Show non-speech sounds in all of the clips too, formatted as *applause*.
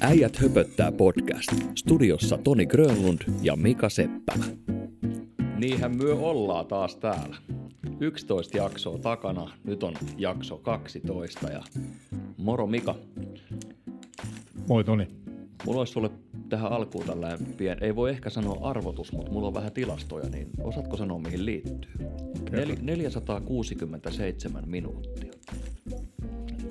Äijät höpöttää podcast. Studiossa Toni Grönlund ja Mika Seppälä. Niinhän myö ollaan taas täällä. 11 jaksoa takana, nyt on jakso 12 ja moro Mika. Moi Toni. Mulla olisi sulle tähän alkuun tällainen pien, ei voi ehkä sanoa arvotus, mutta mulla on vähän tilastoja, niin osaatko sanoa mihin liittyy? Nel, 467 minuuttia.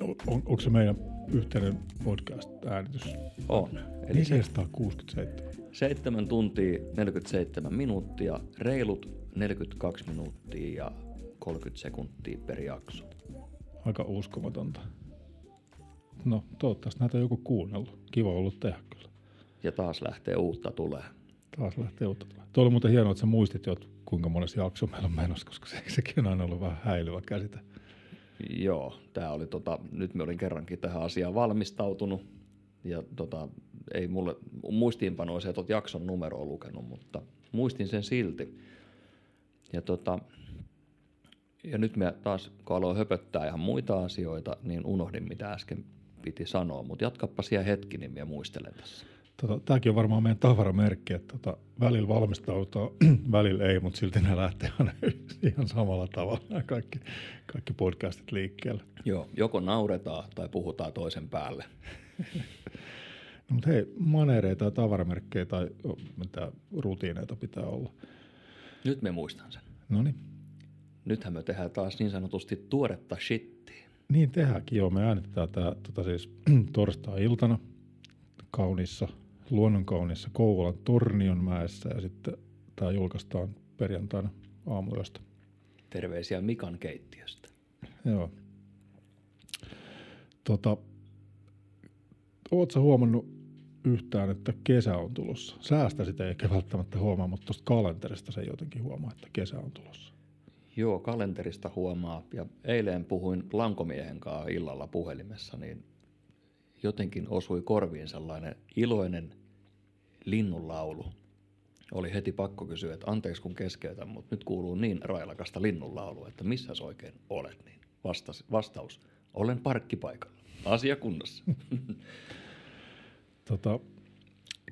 On, on, onko se meidän yhteinen podcast-äänitys? On. Eli 467. 7 tuntia 47 minuuttia, reilut 42 minuuttia ja 30 sekuntia per jakso. Aika uskomatonta. No, toivottavasti näitä on joku kuunnellut. Kiva ollut tehdä kyllä. Ja taas lähtee uutta tulee. Taas lähtee uutta tulee. Tuo oli muuten hienoa, että sä muistit jo, kuinka monessa jakso meillä on menossa, koska se, sekin on aina ollut vähän häilyvä käsite. Joo, tää oli tota, nyt me olin kerrankin tähän asiaan valmistautunut. Ja tota, ei mulle muistiinpanoisia tuot jakson numeroa lukenut, mutta muistin sen silti. Ja tota, ja nyt me taas, kun aloin höpöttää ihan muita asioita, niin unohdin, mitä äsken piti sanoa. Mutta jatkappa siellä hetki, niin minä muistelen tässä. Tota, tämäkin on varmaan meidän tavaramerkki, että tota, välillä valmistautuu, *clears throat* välillä ei, mutta silti ne lähtee aina *laughs* ihan samalla tavalla nämä kaikki, kaikki podcastit liikkeelle. Joo, joko nauretaan tai puhutaan toisen päälle. *laughs* No, mutta hei, manereita ja tavaramerkkejä tai mitä rutiineita pitää olla. Nyt me muistan sen. No niin. Nythän me tehdään taas niin sanotusti tuoretta shittiä. Niin tehdäänkin, joo. Me äänitetään tämä tota siis *clears throat* torstai-iltana kauniissa, luonnonkauniissa Kouvolan Tornionmäessä ja sitten tämä julkaistaan perjantaina aamuyöstä. Terveisiä Mikan keittiöstä. Joo. Tota, Oletko huomannut yhtään, että kesä on tulossa? Säästä sitä ei ehkä välttämättä huomaa, mutta tuosta kalenterista se jotenkin huomaa, että kesä on tulossa. Joo, kalenterista huomaa. Ja eilen puhuin lankomiehen kanssa illalla puhelimessa, niin jotenkin osui korviin sellainen iloinen linnunlaulu. Oli heti pakko kysyä, että anteeksi kun keskeytän, mutta nyt kuuluu niin railakasta linnunlaulu, että missä oikein olet? Niin vastas, vastaus, olen parkkipaikalla. Asia kunnossa. *laughs* Tota,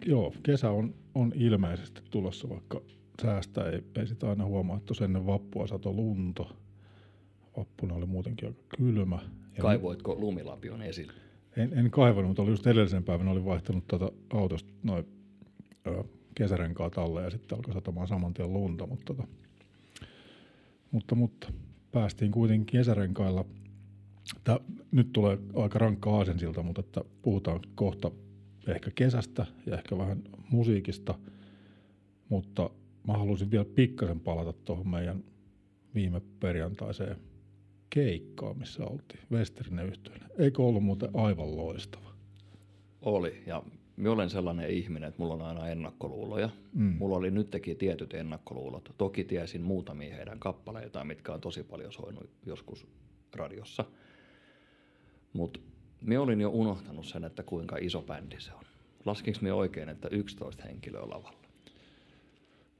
joo, kesä on, on ilmeisesti tulossa, vaikka säästä ei, ei sitä aina huomaa, että ennen vappua sato lunta. Vappuna oli muutenkin aika kylmä. Ja Kaivoitko lumilapion esille? En, en kaivannut, mutta oli just edellisen päivänä oli vaihtanut tuota autosta noin kesärenkaat alle ja sitten alkoi satamaan saman tien lunta, mutta, tota, mutta, mutta päästiin kuitenkin kesärenkailla. Tää, nyt tulee aika rankka aasensilta, mutta että puhutaan kohta ehkä kesästä ja ehkä vähän musiikista, mutta mä haluaisin vielä pikkasen palata tuohon meidän viime perjantaiseen keikkaan, missä oltiin Westerinen yhtiöllä. Eikö ollut muuten aivan loistava? Oli, ja minä olen sellainen ihminen, että mulla on aina ennakkoluuloja. Mm. Mulla oli nytkin tietyt ennakkoluulot. Toki tiesin muutamia heidän kappaleitaan, mitkä on tosi paljon soinut joskus radiossa. Mutta minä olin jo unohtanut sen, että kuinka iso bändi se on. Laskinko minä oikein, että 11 henkilöä lavalla?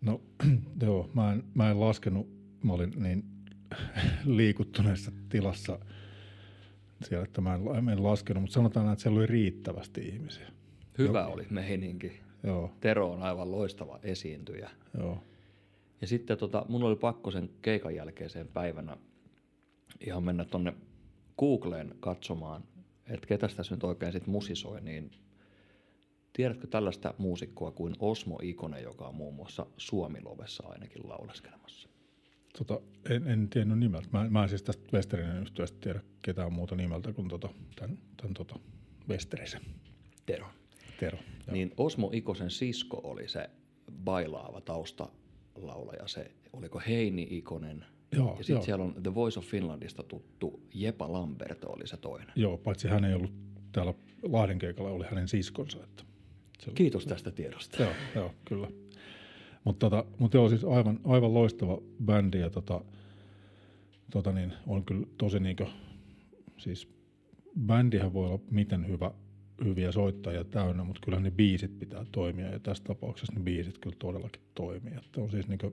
No *clears throat* joo, mä en, mä en laskenut, mä olin niin *laughs* liikuttuneessa tilassa siellä, että mä en, en laskenut, mutta sanotaan, että siellä oli riittävästi ihmisiä. Hyvä Joo. oli meininki. Joo. Tero on aivan loistava esiintyjä. Joo. Ja sitten tota, mun oli pakko sen keikan jälkeiseen päivänä ihan mennä tonne Googleen katsomaan, että ketä tässä nyt oikein sit musisoi, niin tiedätkö tällaista muusikkoa kuin Osmo Ikonen, joka on muun muassa Suomilovessa ainakin lauleskelemassa? Tota, en, en tiennyt nimeltä. Mä, mä en siis tästä Westerinen yhtiöstä tiedä ketään muuta nimeltä kuin tota, tämän, tämän tota Westerisen. Tero. Tero. joo. Niin Osmo Ikosen sisko oli se bailaava taustalaulaja, se oliko Heini Ikonen. Joo, ja sitten siellä on The Voice of Finlandista tuttu Jepa Lamberto oli se toinen. Joo, paitsi hän ei ollut täällä Lahden keikalla, oli hänen siskonsa. Että se oli- Kiitos tästä tiedosta. Joo, joo kyllä. Mutta tota, mut joo, siis aivan, aivan loistava bändi ja tota, tota niin, on kyllä tosi niinkö, siis bändihän voi olla miten hyvä, hyviä soittajia täynnä, mutta kyllä ne biisit pitää toimia ja tässä tapauksessa ne biisit kyllä todellakin toimii. Että on siis niinkö,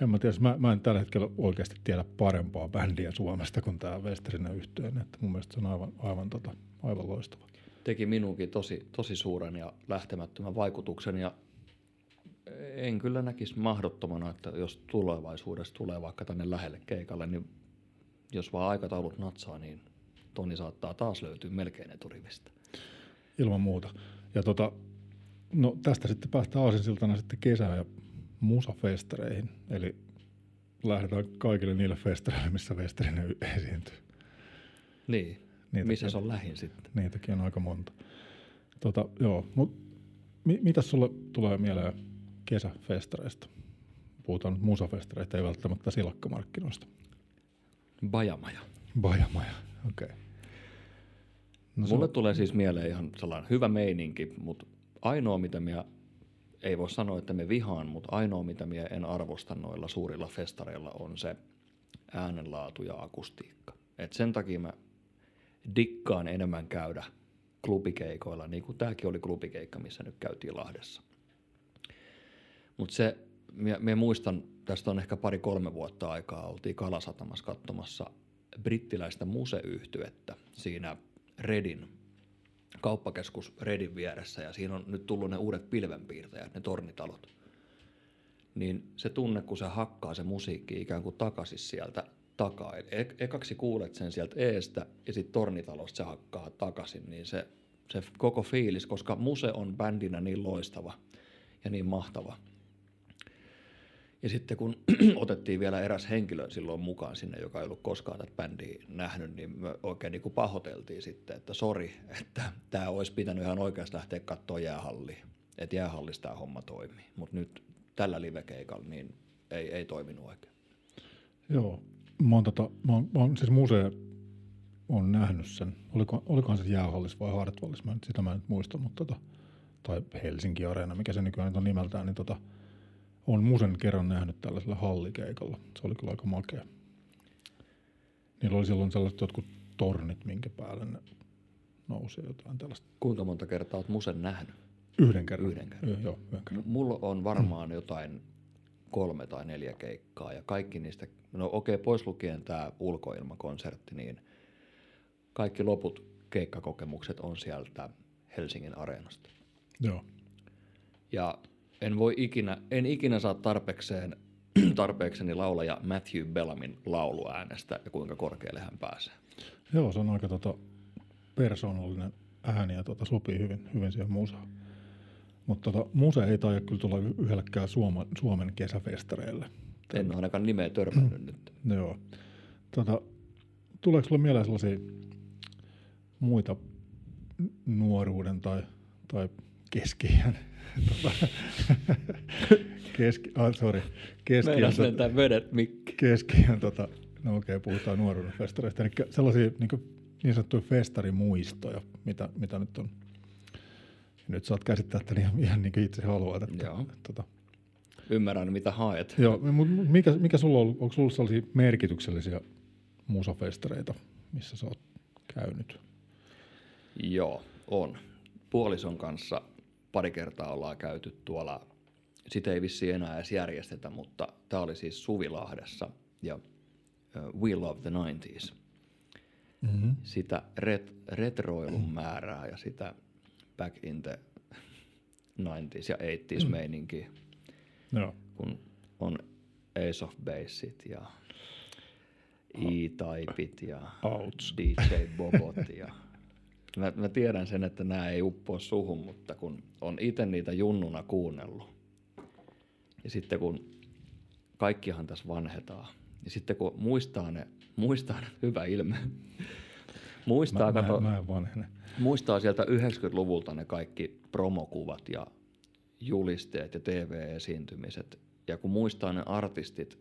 en mä tiedä, mä, mä en tällä hetkellä oikeasti tiedä parempaa bändiä Suomesta kuin tämä Westerinen yhtyön, että mun mielestä se on aivan, aivan, tota, aivan loistava. teki minuunkin tosi, tosi suuren ja lähtemättömän vaikutuksen ja en kyllä näkisi mahdottomana, että jos tulevaisuudessa tulee vaikka tänne lähelle keikalle, niin jos vaan aikataulut natsaa, niin Toni saattaa taas löytyä melkein eturivistä. Ilman muuta. Ja tota, no tästä sitten päästään aasinsiltana sitten kesä- ja musafestareihin. Eli lähdetään kaikille niille festareille, missä festarinen esiintyy. Niin, Niitäkin, missä se on lähin sitten. Niitäkin on aika monta. Tota, joo, mut mi- mitä sulle tulee mieleen kesäfestareista? Puhutaan nyt musafestareista, ei välttämättä silakkamarkkinoista. Bajamaja. Bajamaja, okei. Okay. No Mulle tulee siis mieleen ihan sellainen hyvä meininki, mutta ainoa mitä minä, ei voi sanoa, että me vihaan, mutta ainoa mitä minä en arvosta noilla suurilla festareilla on se äänenlaatu ja akustiikka. Et sen takia mä dikkaan enemmän käydä klubikeikoilla, niin kuin tämäkin oli klubikeikka, missä nyt käytiin Lahdessa. Mutta se, me muistan, tästä on ehkä pari-kolme vuotta aikaa, oltiin Kalasatamassa katsomassa brittiläistä museyhtyettä siinä Redin, kauppakeskus Redin vieressä ja siinä on nyt tullut ne uudet pilvenpiirtäjät, ne tornitalot. Niin se tunne, kun se hakkaa se musiikki ikään kuin takaisin sieltä takaa. Eli ekaksi kuulet sen sieltä eestä ja sitten tornitalosta se hakkaa takaisin, niin se, se koko fiilis, koska muse on bändinä niin loistava ja niin mahtava. Ja sitten kun *clears throat* otettiin vielä eräs henkilö silloin mukaan sinne, joka ei ollut koskaan tätä bändiä nähnyt, niin me oikein niin kuin pahoiteltiin sitten, että sori, että tämä olisi pitänyt ihan oikeasti lähteä katsoa jäähalliin. Että jäähallissa tämä homma toimii. Mutta nyt tällä livekeikalla niin ei, ei toiminut oikein. Joo, mä oon, tota, mä oon, mä oon siis musea on nähnyt sen. Oliko, olikohan se jäähallis vai Hartwallis, mä nyt, sitä mä en nyt muista, mutta tota, tai Helsinki Areena, mikä se nykyään on nimeltään, niin tota, on musen kerran nähnyt tällaisella hallikeikalla. Se oli kyllä aika makea. Niillä oli silloin sellaiset jotkut tornit, minkä päälle ne nousi jotain tällaista. Kuinka monta kertaa olet musen nähnyt? Yhden kerran. Yhden kerran. Y- joo, yhden kerran. Mulla on varmaan jotain kolme tai neljä keikkaa ja kaikki niistä, no okei okay, pois lukien tämä ulkoilmakonsertti, niin kaikki loput keikkakokemukset on sieltä Helsingin areenasta. Joo. Ja en voi ikinä, en ikinä saa tarpeekseen, *clears throat* tarpeekseni laulaja Matthew Bellamin lauluäänestä ja kuinka korkealle hän pääsee. Joo, se on aika tota, persoonallinen ääni ja tota, sopii hyvin, hyvin siihen musaan. Mutta tota, muse ei taida kyllä tulla yhdellekään Suomen, Suomen kesäfestareille. En ole ainakaan nimeä törmännyt nyt. Joo. Tota, tuleeko sinulla mieleen sellaisia muita nuoruuden tai, tai tota, keski, ah, sorry, keskiään, tota, vedet mikki. Keskiään, tota, no okei, okay, puhutaan nuoruuden festareista, eli sellaisia niin, kuin, niin sanottuja festarimuistoja, mitä, mitä nyt on nyt saat käsittää että ihan, ihan niin kuin itse haluat. Että, Joo. Että, tota. Ymmärrän, mitä haet. Joo, mikä, mikä sulla on, onko sulla sellaisia merkityksellisiä musafestareita, missä sä oot käynyt? Joo, on. Puolison kanssa pari kertaa ollaan käyty tuolla, sitä ei vissi enää edes järjestetä, mutta tämä oli siis Suvilahdessa ja We Love the 90s. Mm-hmm. Sitä ret, retroilun määrää ja sitä back in the 90s ja 80s mm. meininki, kun on Ace of Baseit ja E-Typeit ja Ouch. DJ Bobot ja *laughs* mä, mä tiedän sen, että nämä ei uppoa suhun, mutta kun on itse niitä junnuna kuunnellut ja sitten kun kaikkihan tässä vanhetaan, ja sitten kun muistaa ne, muistaa ne hyvä ilme, muistaa, mä, kato, mä, mä en vanhene muistaa sieltä 90-luvulta ne kaikki promokuvat ja julisteet ja TV-esiintymiset. Ja kun muistaa ne artistit,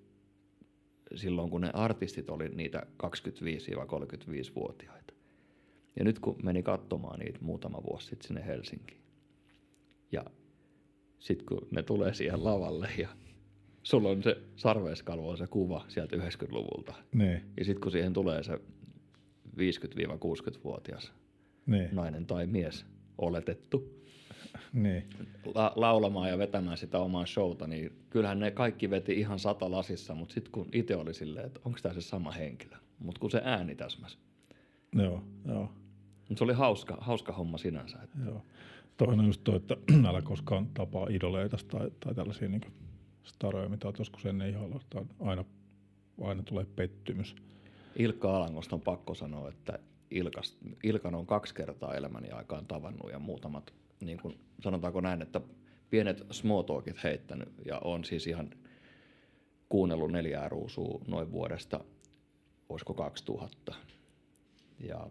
silloin kun ne artistit oli niitä 25-35-vuotiaita. Ja nyt kun meni katsomaan niitä muutama vuosi sitten sinne Helsinkiin. Ja sitten kun ne tulee siihen lavalle ja sulla on se sarveiskalvo se kuva sieltä 90-luvulta. Ne. Ja sitten kun siihen tulee se 50-60-vuotias niin. nainen tai mies oletettu niin. La- laulamaan ja vetämään sitä omaa showta, niin kyllähän ne kaikki veti ihan sata lasissa, mutta sitten kun itse oli silleen, että onko tämä se sama henkilö, mutta kun se ääni täsmäs. Joo, joo. Mut se oli hauska, hauska homma sinänsä. Että Joo. Toinen on just toi, että *clears throat* älä koskaan tapaa idoleita tai, tai tällaisia niin staroja, mitä olet joskus ennen ihailla. Aina, aina tulee pettymys. Ilkka Alangosta on pakko sanoa, että Ilkas, Ilkan on kaksi kertaa elämäni aikaan tavannut ja muutamat, niin kuin sanotaanko näin, että pienet small talkit heittänyt ja on siis ihan kuunnellut neljää ruusua noin vuodesta, olisiko 2000. Ja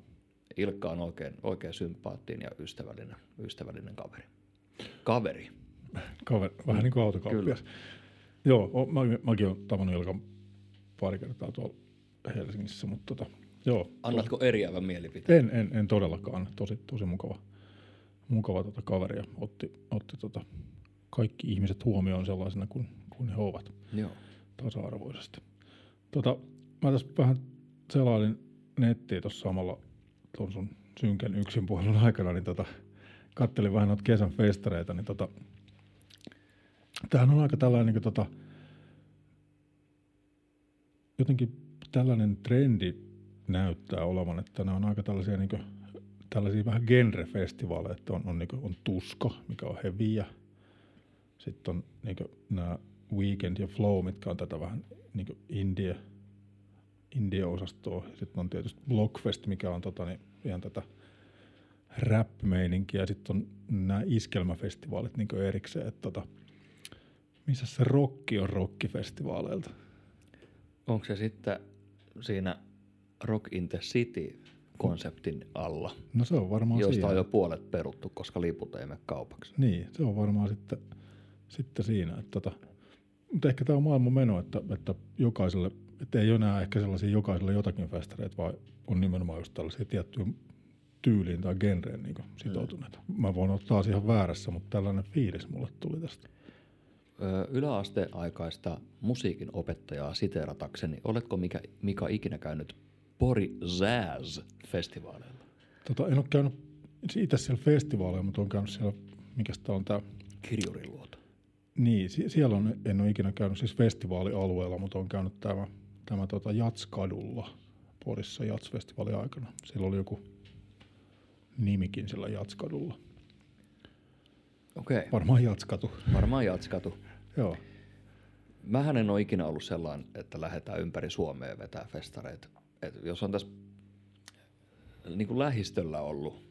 Ilkka on oikein, oikein sympaattinen ja ystävällinen, ystävällinen kaveri. Kaveri. Kaveri, vähän niin kuin autokauppias. Joo, o- mä, mäkin olen tavannut Ilkan pari kertaa tuolla Helsingissä, mutta tota, joo. Annatko eriävän mielipiteen? En, en, en todellakaan. Tosi, tosi mukava, mukava tota kaveri ja otti, otti tota kaikki ihmiset huomioon sellaisena kuin, kuin he ovat Joo. tasa-arvoisesti. Tota, mä tässä vähän selailin nettiä tuossa samalla tuon sun synkän yksinpuhelun aikana, niin tota, kattelin vähän noita kesän festareita, niin tota, tämähän on aika tällainen niin tota, jotenkin tällainen trendi näyttää olevan, että nämä on aika tällaisia, niin kuin, tällaisia vähän genre-festivaaleja, että on, on, niin kuin, on Tuska, mikä on heviä, sitten on niin kuin, nämä Weekend ja Flow, mitkä on tätä vähän niin indie, indie-osastoa. Sitten on tietysti Blockfest, mikä on tota, niin ihan tätä rap-meininkiä. Sitten on nämä iskelmäfestivaalit niin erikseen. Että, tota, missä se rokki on rockifestivaaleilta? Onko se sitten siinä Rock in the City-konseptin alla, No se on varmaan josta siinä. on jo puolet peruttu, koska liput ei mene kaupaksi? Niin, se on varmaan sitten, sitten siinä. Että tota, mutta ehkä tämä on maailman meno, että, että jokaiselle, että ei ole enää ehkä sellaisia jokaiselle jotakin festareita, vaan on nimenomaan just tällaisia tiettyjä tyyliin tai genreen niin sitoutuneita. Mm. Mä voin olla taas ihan väärässä, mutta tällainen fiilis mulle tuli tästä. Ö, Yläasteaikaista musiikin opettajaa siteeratakseni, oletko mikä, Mika ikinä käynyt Pori Jazz-festivaaleilla? Tota, en ole käynyt itse siellä festivaaleilla, mutta olen käynyt siellä, mikä tämä on tämä, Kirjurin luota. niin sie- siellä on, en ole ikinä käynyt siis festivaalialueella, mutta olen käynyt tämä, tämä tota Jatskadulla Porissa Jatsfestivaali aikana. Siellä oli joku nimikin sillä Jatskadulla. Okei, okay. Varmaan Jatskatu. varmaan jatskatu. *laughs* Joo. Mähän en ole ikinä ollut sellainen, että lähdetään ympäri Suomea vetää festareita. Et jos on tässä niin kuin lähistöllä ollut,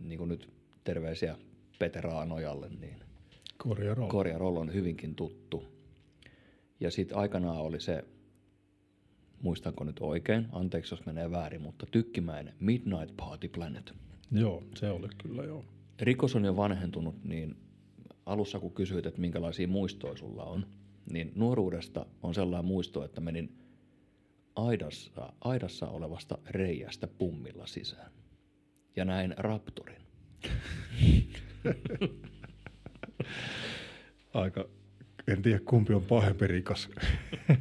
niin kuin nyt terveisiä Peter A. Nojalle, niin Korja Roll. Korja Roll on hyvinkin tuttu. Ja sitten aikanaan oli se, muistanko nyt oikein, anteeksi jos menee väärin, mutta tykkimäinen Midnight Party Planet. Joo, se oli kyllä joo. Rikos on jo vanhentunut, niin alussa kun kysyit, että minkälaisia muistoja sulla on, niin nuoruudesta on sellainen muisto, että menin aidassa, aidassa olevasta reijästä pummilla sisään. Ja näin Raptorin. *laughs* Aika, en tiedä kumpi on pahempi rikas.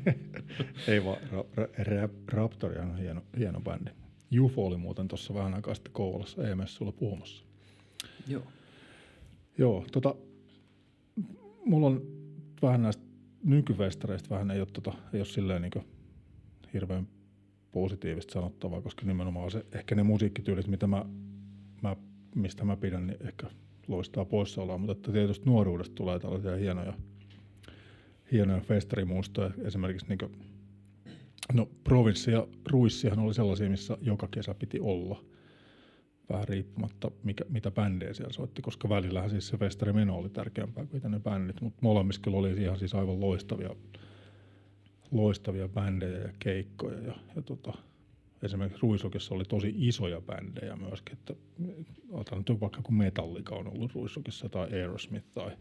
*laughs* Ei vaan, ra, ra, ra, Raptori on hieno, hieno bändi. Jufo oli muuten tuossa vähän aikaa sitten Kouvolassa EMS-sulla puhumassa. Joo. Joo, tota, mulla on vähän näistä nykyfestareista vähän ei ole, tota, ei ole silleen niin hirveän positiivista sanottavaa, koska nimenomaan se, ehkä ne musiikkityylit, mitä mä, mä, mistä mä pidän, niin ehkä loistaa poissaoloa, mutta että tietysti nuoruudesta tulee tällaisia hienoja, hienoja festarimuistoja. Esimerkiksi niin kuin, no provinssi ja ruissihan oli sellaisia, missä joka kesä piti olla vähän riippumatta, mikä, mitä bändejä siellä soitti, koska välillähän siis se festarimeno oli tärkeämpää kuin ne bändit, mutta molemmissa kyllä oli ihan siis aivan loistavia, loistavia bändejä ja keikkoja. Ja, ja tota, esimerkiksi Ruisokissa oli tosi isoja bändejä myöskin, että otan nyt vaikka kun Metallica on ollut Ruisokissa tai Aerosmith tai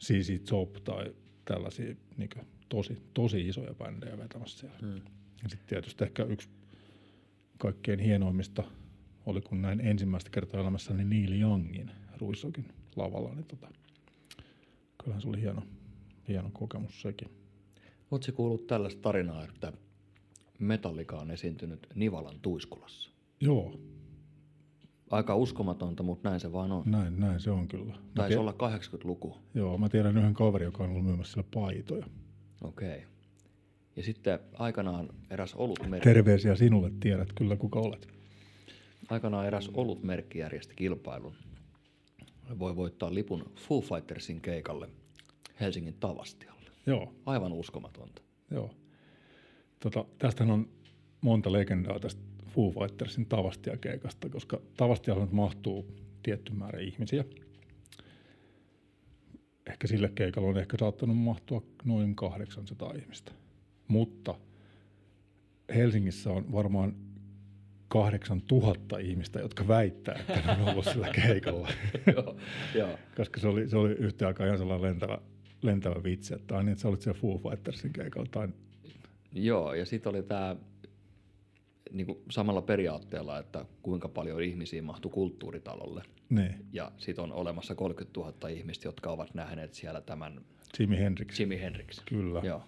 CC Top tai tällaisia niin tosi, tosi isoja bändejä vetämässä siellä. Hmm. Ja sitten tietysti ehkä yksi kaikkein hienoimmista oli, kun näin ensimmäistä kertaa elämässäni Neil Youngin Ruissokin lavalla, niin tota, kyllähän se oli hieno, hieno kokemus sekin. Oletko kuullut tällaista tarinaa, että Metallica on esiintynyt Nivalan Tuiskulassa? Joo, Aika uskomatonta, mutta näin se vaan on. näin, näin se on kyllä. Mä Taisi tie- olla 80-luku. Joo, mä tiedän yhden kaverin, joka on ollut myymässä siellä paitoja. Okei. Ja sitten aikanaan eräs olutmeri. Terveisiä sinulle, tiedät kyllä kuka olet. aikanaan eräs olutmerkki järjesti kilpailun. Voi voittaa lipun Foo Fightersin keikalle Helsingin Tavastialle. Joo, Aivan uskomatonta. joo. Tota, tästähän on monta legendaa tästä Foo Fightersin Tavastia-keikasta, koska Tavastialle nyt mahtuu tietty määrä ihmisiä. Ehkä sille keikalle on ehkä saattanut mahtua noin 800 ihmistä. Mutta Helsingissä on varmaan 8000 ihmistä, jotka väittää, että ne on ollut sillä keikalla. *laughs* joo, joo. Koska se oli, se oli yhtä aikaa ihan sellainen lentävä, lentävä vitsi, että aina että sä olit siellä Foo Fightersin keikalla. Tai, Joo, ja sitten oli tämä niinku samalla periaatteella, että kuinka paljon ihmisiä mahtui kulttuuritalolle. niin, Ja sitten on olemassa 30 000 ihmistä, jotka ovat nähneet siellä tämän Jimi Hendrix. Jimi Hendrix. Kyllä, Joo.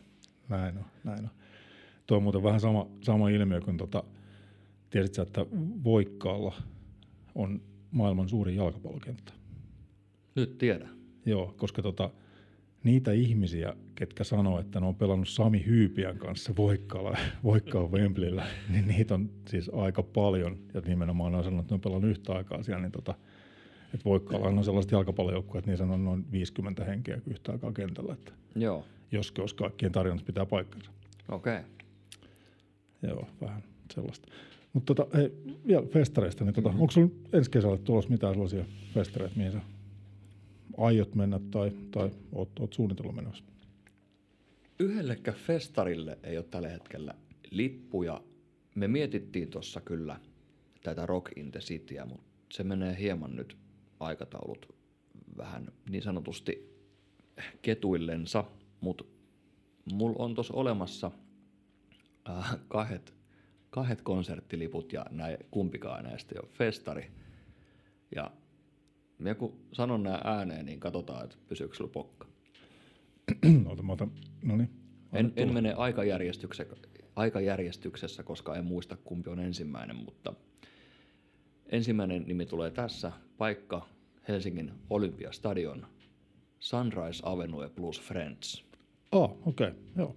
näin on, näin on. Tuo on muuten vähän sama, sama ilmiö kuin tota, tiesit sä, että Voikkaalla on maailman suurin jalkapallokenttä. Nyt tiedän. Joo, koska tota, niitä ihmisiä, ketkä sanoo, että ne on pelannut Sami Hyypiän kanssa Voikkaalla, Voikkaan Wembleyllä, *laughs* niin niitä on siis aika paljon. Ja nimenomaan ne on sanonut, että ne on pelannut yhtä aikaa siellä, niin tota, että Voikkaalla on sellaiset jalkapallojoukkueet, niin on noin 50 henkeä yhtä aikaa kentällä, että Joo, jos, jos kaikkien tarjonnat pitää paikkansa. okei. Okay. Joo, vähän sellaista. Mutta tota, hei, vielä festareista, niin tota, mm-hmm. onko sinulla ensi kesällä tulossa mitään sellaisia festareita, mihin sä aiot mennä tai, tai oot, oot suunnitellut menossa? Yhdellekään festarille ei ole tällä hetkellä lippuja. Me mietittiin tuossa kyllä tätä Rock in the Cityä, mutta se menee hieman nyt aikataulut vähän niin sanotusti ketuillensa, mutta mulla on tuossa olemassa äh, kahdet, kahdet konserttiliput ja näin, kumpikaan näistä ei festari. Ja minä kun sanon nämä ääneen, niin katsotaan, että pysyykö sulla pokka. Ota, mä otan, no niin. En, en mene aikajärjestyksessä, aikajärjestyksessä, koska en muista kumpi on ensimmäinen, mutta ensimmäinen nimi tulee tässä. Paikka Helsingin Olympiastadion. Sunrise Avenue plus Friends. Ah, okei, okay, joo.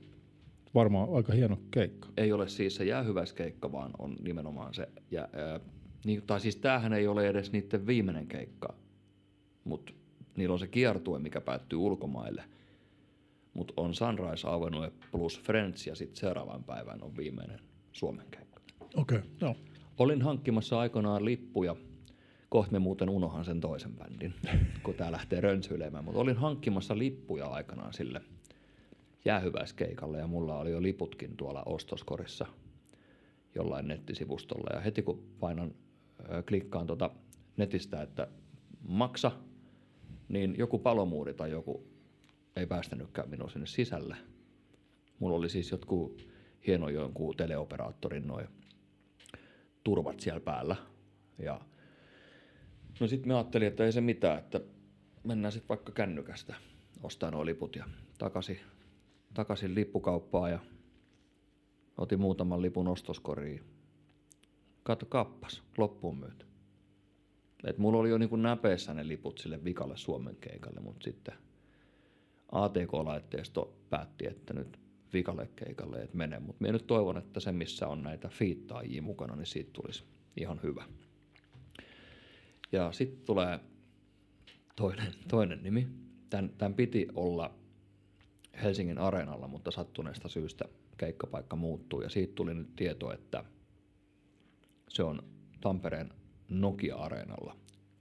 Varmaan aika hieno keikka. Ei ole siis se jäähyväiskeikka, vaan on nimenomaan se. Ja, ää, niin, tai siis tämähän ei ole edes niiden viimeinen keikka, mutta niillä on se kiertue, mikä päättyy ulkomaille. Mutta on Sunrise Avenue plus Friends ja sitten seuraavan päivän on viimeinen Suomen keikka. Okei, okay, joo. Olin hankkimassa aikoinaan lippuja, kohta me muuten unohan sen toisen bändin, *laughs* kun tää lähtee rönsyilemään, mutta olin hankkimassa lippuja aikanaan sille jäähyväiskeikalle ja mulla oli jo liputkin tuolla ostoskorissa jollain nettisivustolla ja heti kun painan, klikkaan tuota netistä, että maksa, niin joku palomuuri tai joku ei päästänytkään minua sinne sisälle. Mulla oli siis jotkut hieno jonkun teleoperaattorin noin turvat siellä päällä. Ja no sitten me ajattelin, että ei se mitään, että mennään sitten vaikka kännykästä ostaa nuo liput ja takaisin, takaisin lippukauppaan ja otin muutaman lipun ostoskoriin. Kato kappas, loppuun myyty. Et mulla oli jo niin näpeissä ne liput sille vikalle Suomen keikalle, mutta sitten ATK-laitteisto päätti, että nyt vikalle keikalle et mene. Mutta minä nyt toivon, että se missä on näitä fiittaajia mukana, niin siitä tulisi ihan hyvä. Ja sitten tulee toinen, toinen nimi. Tän, tän piti olla Helsingin areenalla, mutta sattuneesta syystä keikkapaikka muuttuu. Ja siitä tuli nyt tieto, että se on Tampereen Nokia-areenalla.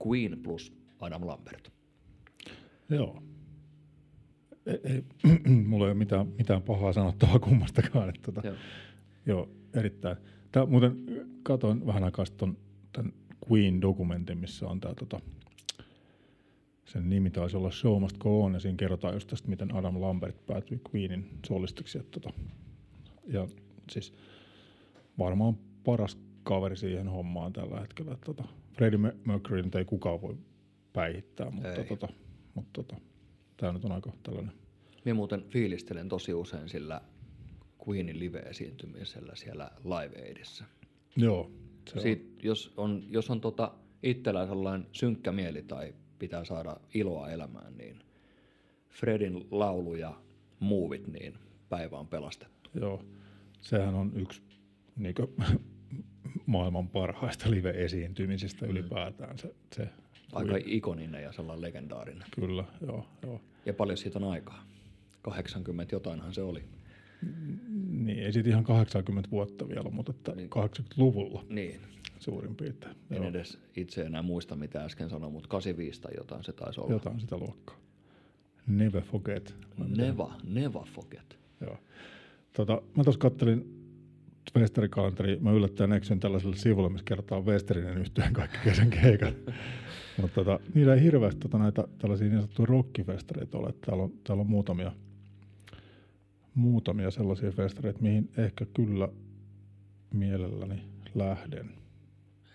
Queen plus Adam Lambert. Joo. Ei, ei, *clears throat* mulla ei ole mitään, mitään pahaa sanottavaa kummastakaan. Että, tota, Joo. joo, erittäin. Tää, muuten katsoin vähän aikaa sitten tämän Queen-dokumentin, missä on tämä tota, sen nimi taisi olla Show Must Go On, ja siinä kerrotaan just tästä, miten Adam Lambert päätyi Queenin solistiksi. Että, tota, ja siis varmaan paras kaveri siihen hommaan tällä hetkellä. Tota, Freddie Mercury nyt ei kukaan voi päihittää, mutta, Ei. tota, mutta tota, tämä nyt on aika tällainen. Minä muuten fiilistelen tosi usein sillä Queenin live-esiintymisellä siellä Live Aidissä. Joo, se on. Siit, jos on, jos on tota itsellään sellainen synkkä mieli tai pitää saada iloa elämään, niin Fredin laulu ja muuvit, niin päivä on pelastettu. Joo, sehän on yksi niin maailman parhaista live-esiintymisistä ylipäätään. Se, se Aika ikoninen ja sellainen legendaarinen. Kyllä, joo, joo. Ja paljon siitä on aikaa. 80 jotainhan se oli. Niin, ei siitä ihan 80 vuotta vielä, mutta että Niin. 80-luvulla Niin. suurin piirtein. En Joo, edes itse enää muista, mitä äsken sanoin, mutta 85 tai jotain se taisi olla. jotain sitä luokkaa. Never forget. Neva, never forget. Joo. Tota, mä tuossa kattelin Westerikalenteria, mä yllättäen eksyn tällaiselle sivulle, missä kertaa Westerinen yhtyeen kaikki kesän keikat. Mutta tota, niillä ei hirveästi tota, näitä tällaisia niin sanottuja rockifestareita ole. Täällä on, täällä on muutamia, muutamia sellaisia festareita, mihin ehkä kyllä mielelläni lähden.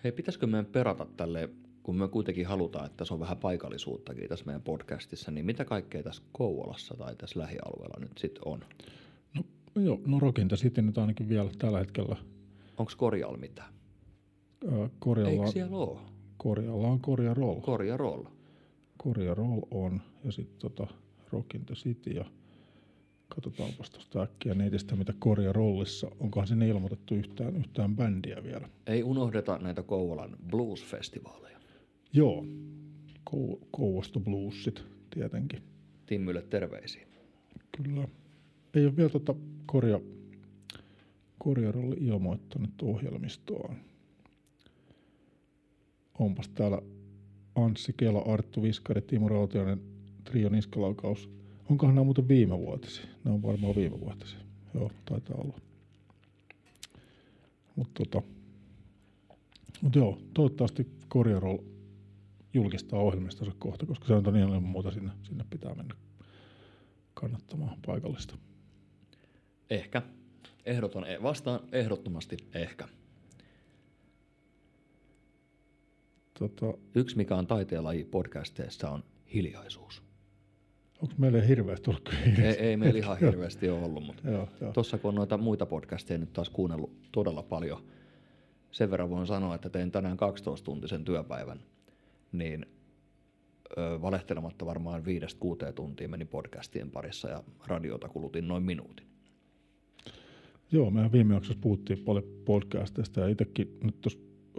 Hei, pitäisikö meidän perata tälle, kun me kuitenkin halutaan, että se on vähän paikallisuuttakin tässä meidän podcastissa, niin mitä kaikkea tässä Kouvolassa tai tässä lähialueella nyt sitten on? No, joo, no Rockinta City nyt ainakin vielä tällä hetkellä Onko Korjalla mitään? ää, korjalla, Eikö siellä ole? korjalla on Korja Roll. Korja Roll. Korea Roll on ja sitten tota Rock in the City ja katsotaanpas tuosta äkkiä netistä, mitä Korea Rollissa, onkohan sinne ilmoitettu yhtään, yhtään bändiä vielä. Ei unohdeta näitä Kouvolan blues-festivaaleja. Joo, Kou- Kouvosto Bluesit tietenkin, Timmylle terveisiä. kyllä. Ei ole vielä Korea, Korea Roll ilmoittanut ohjelmistoaan. Onpas täällä Anssi Kela, Arttu Viskari, Timo Rautiainen, Trio Niskalaukaus. Onkohan nämä muuten viime vuotisia? Ne on varmaan viime vuotisia. Joo, taitaa olla. Mutta tota, mut joo, toivottavasti Korjarol julkistaa ohjelmistonsa kohta, koska se on ilman muuta sinne, sinne pitää mennä kannattamaan paikallista. Ehkä. Ehdoton, e- vastaan ehdottomasti ehkä. Tota, Yksi, mikä on taiteenlaji podcasteissa, on hiljaisuus. onko meillä hirveästi ollut kyllä ei, ei meillä *laughs* ihan hirveästi ole ollut, mutta Joo, joo. tuossa kun on noita muita podcasteja nyt taas kuunnellut todella paljon, sen verran voin sanoa, että tein tänään 12-tuntisen työpäivän, niin ö, valehtelematta varmaan viidestä kuuteen tuntia meni podcastien parissa ja radiota kulutin noin minuutin. Joo, mehän viime jaksossa puhuttiin paljon podcasteista ja itsekin nyt tuossa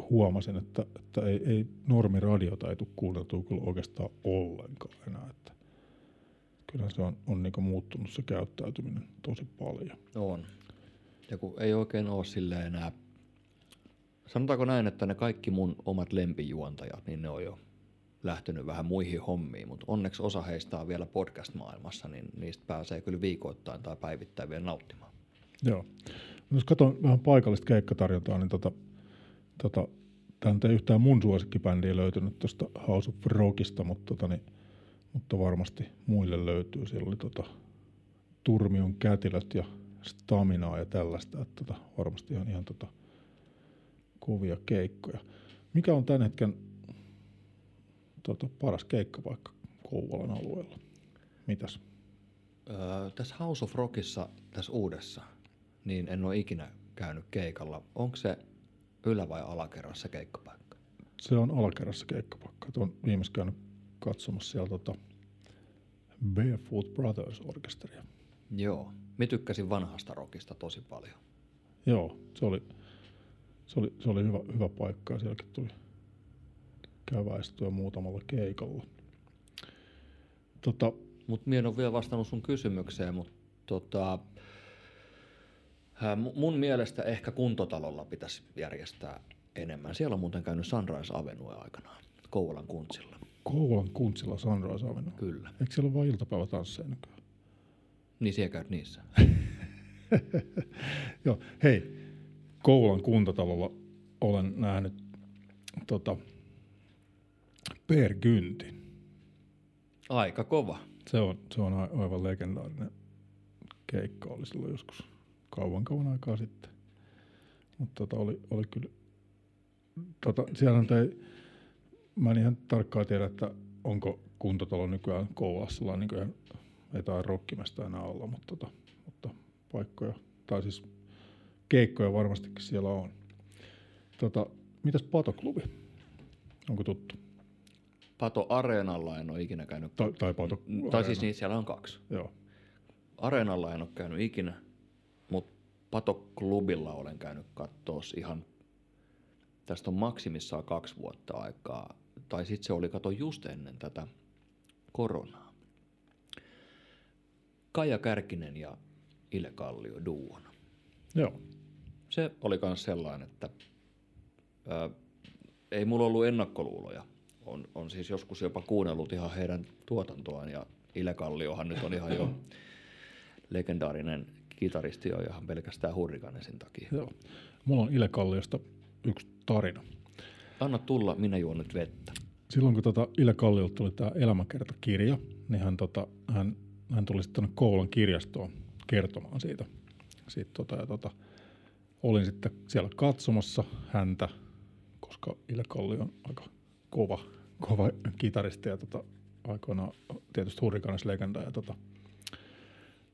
huomasin, että, että ei, ei normiradiota ei tule kuunneltua kyllä oikeastaan ollenkaan enää. Että kyllä se on, on niin muuttunut se käyttäytyminen tosi paljon. On. Ja kun ei oikein ole silleen enää, sanotaanko näin, että ne kaikki mun omat lempijuontajat, niin ne on jo lähtenyt vähän muihin hommiin, mutta onneksi osa heistä on vielä podcast-maailmassa, niin niistä pääsee kyllä viikoittain tai päivittäin vielä nauttimaan. Joo. Jos katson vähän paikallista keikkatarjontaa, niin tota, tota, tämä ei yhtään mun suosikkibändiä löytynyt tuosta House of Rockista, mutta, tota, niin, mutta varmasti muille löytyy. Siellä oli tota, Turmion kätilöt ja Staminaa ja tällaista, että tota, varmasti ihan, ihan tota, kovia keikkoja. Mikä on tämän hetken tota, paras keikkapaikka Kouvolan alueella? Mitäs? Öö, tässä House of Rockissa, tässä uudessa, niin en ole ikinä käynyt keikalla. Onko se ylä- vai alakerrassa keikkapaikka? Se on alakerrassa keikkapaikka. Tuon viimeis käynyt katsomassa siellä tota Barefoot Brothers orkesteria. Joo. Mä tykkäsin vanhasta rockista tosi paljon. Joo, se oli, se oli, se oli hyvä, hyvä paikka ja sielläkin tuli käväistyä muutamalla keikalla. Tota, Mutta minä en ole vielä vastannut sun kysymykseen, mutta tota, mun mielestä ehkä kuntotalolla pitäisi järjestää enemmän. Siellä on muuten käynyt Sunrise Avenue aikanaan, Kouvolan kuntsilla. Kouvolan kuntsilla Sunrise Avenue. Kyllä. Eikö siellä ole vain iltapäivätansseja nykyään? Niin siellä käyt niissä. *laughs* Joo, hei, Kouvolan kuntatalolla olen nähnyt tota, Per Gyntin. Aika kova. Se on, se on aivan legendaarinen keikka oli silloin joskus kauan kauan aikaa sitten. Mutta tota oli, oli kyllä, tota, siellä nyt ei, mä en ihan tarkkaan tiedä, että onko kuntatalo nykyään Kouvolassa niin kuin, ei tai rokkimesta enää olla, mutta, tota, mutta paikkoja, tai siis keikkoja varmastikin siellä on. Tota, mitäs Patoklubi? Onko tuttu? Pato Areenalla en ole ikinä käynyt. Tai, tai Pato Tai siis niin, siellä on kaksi. Joo. Areenalla en ole käynyt ikinä, Pato-klubilla olen käynyt katsoa ihan tästä on maksimissaan kaksi vuotta aikaa, tai sitten se oli, kato, just ennen tätä koronaa. Kaija Kärkinen ja Ile Kallio duona. Joo. Se oli myös sellainen, että ää, ei mulla ollut ennakkoluuloja. On, on siis joskus jopa kuunnellut ihan heidän tuotantoaan ja Ile Kalliohan nyt on ihan jo *laughs* legendaarinen kitaristi jo ihan pelkästään Hurrikanesin takia. Joo. Mulla on Ile Kalliosta yksi tarina. Anna tulla, minä juon nyt vettä. Silloin kun tota Ile Kalliolta tuli tämä elämäkertakirja, niin hän, tota, hän, hän tuli sitten tuonne Koulan kirjastoon kertomaan siitä. siitä tota, ja tota, olin sitten siellä katsomassa häntä, koska Ile Kallio on aika kova, kova kitaristi ja tota, aikoinaan tietysti Hurrikanes legenda ja tota,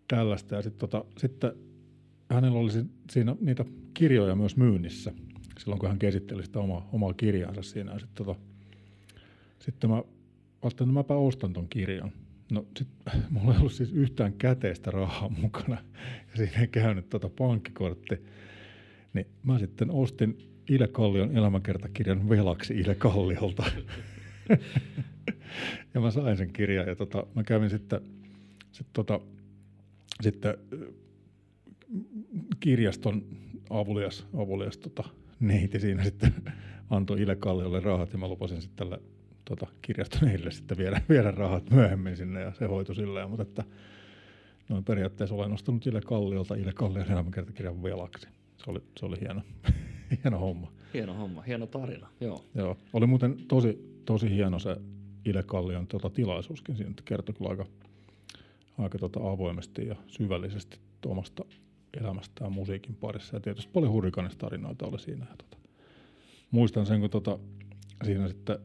tällaista. Ja sit, tota, sitten hänellä oli si- siinä niitä kirjoja myös myynnissä silloin, kun hän käsitteli sitä omaa, omaa kirjaansa siinä. Ja sitten tota, sitten mä ajattelin, että mäpä ostan ton kirjan. No sit *laughs* mulla ei ollut siis yhtään käteistä rahaa mukana *laughs* ja siinä ei käynyt tota pankkikortti. Niin mä sitten ostin Ile Kallion elämäkertakirjan velaksi Ile Kalliolta. *laughs* ja mä sain sen kirjan ja tota, mä kävin sitten, sit tota, sitten ö, kirjaston avulias, avulias tota, neiti siinä sitten *laughs* antoi Ile Kalliolle rahat ja mä lupasin sitten tälle tota, kirjaston heille sitten viedä, *laughs* viedä rahat myöhemmin sinne ja se hoitui silleen, mutta että noin periaatteessa olen nostanut Ile Kalliolta Ile Kallion elämäkertakirjan velaksi. Se oli, se oli hieno, *laughs* hieno homma. Hieno homma, hieno tarina, joo. Joo, oli muuten tosi, tosi hieno se Ile Kallion tota, tilaisuuskin siinä, että kertoi kyllä aika, aika tota, avoimesti ja syvällisesti omasta elämästään musiikin parissa. Ja tietysti paljon hurrikanistarinoita oli siinä. Ja, tota, muistan sen, kun tota, siinä sitten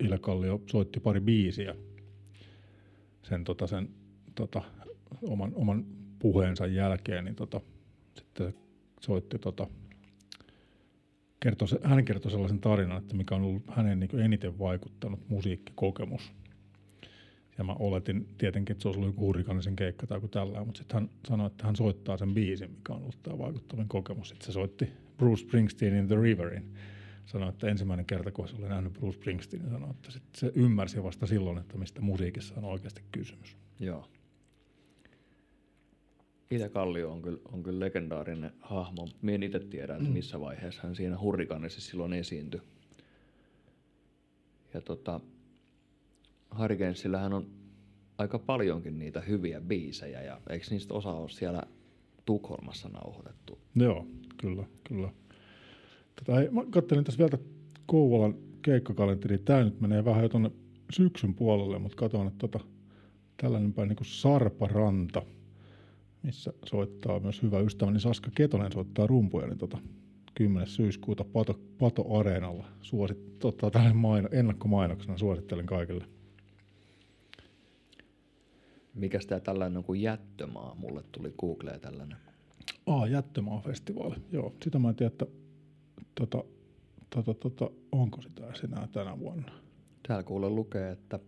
Ile Kallio soitti pari biisiä sen, tota, sen tota, oman, oman puheensa jälkeen, niin tota, sitten se soitti tota, kertoi, hän kertoi sellaisen tarinan, että mikä on ollut hänen niin eniten vaikuttanut musiikkikokemus. Ja mä oletin tietenkin, että se olisi ollut joku hurrikanisen keikka tai joku tällä, mutta sitten hän sanoi, että hän soittaa sen biisin, mikä on ollut tämä vaikuttavin kokemus. Sitten se soitti Bruce Springsteenin The Riverin. Sanoi, että ensimmäinen kerta, kun oli nähnyt Bruce Springsteenin, sanoi, että sit se ymmärsi vasta silloin, että mistä musiikissa on oikeasti kysymys. Joo. Ile Kallio on kyllä, on kyllä legendaarinen hahmo. Mie en itse tiedä, että missä vaiheessa hän siinä hurrikaanissa silloin esiintyi. Ja tota, Hurricanesillähän on aika paljonkin niitä hyviä biisejä, ja eikö niistä osa ole siellä Tukholmassa nauhoitettu? Joo, kyllä, kyllä. Tota, hei, mä katselin tässä vielä tätä Kouvolan keikkakalenteri. Tämä nyt menee vähän jo tuonne syksyn puolelle, mutta katson, että tota, tällainen päin niin Sarparanta, missä soittaa myös hyvä ystäväni Saska Ketonen soittaa rumpuja, niin tota, 10. syyskuuta Pato, Pato Areenalla. Suosit, tota, maino, ennakkomainoksena suosittelen kaikille. Mikäs tää tällainen on kuin jättömaa? Mulle tuli Googleen tällainen. Aa, Jättömaa-festivaali. Joo, sitä mä en tiedä, että tota, tota, tota, onko sitä enää tänä vuonna. Täällä kuule lukee, että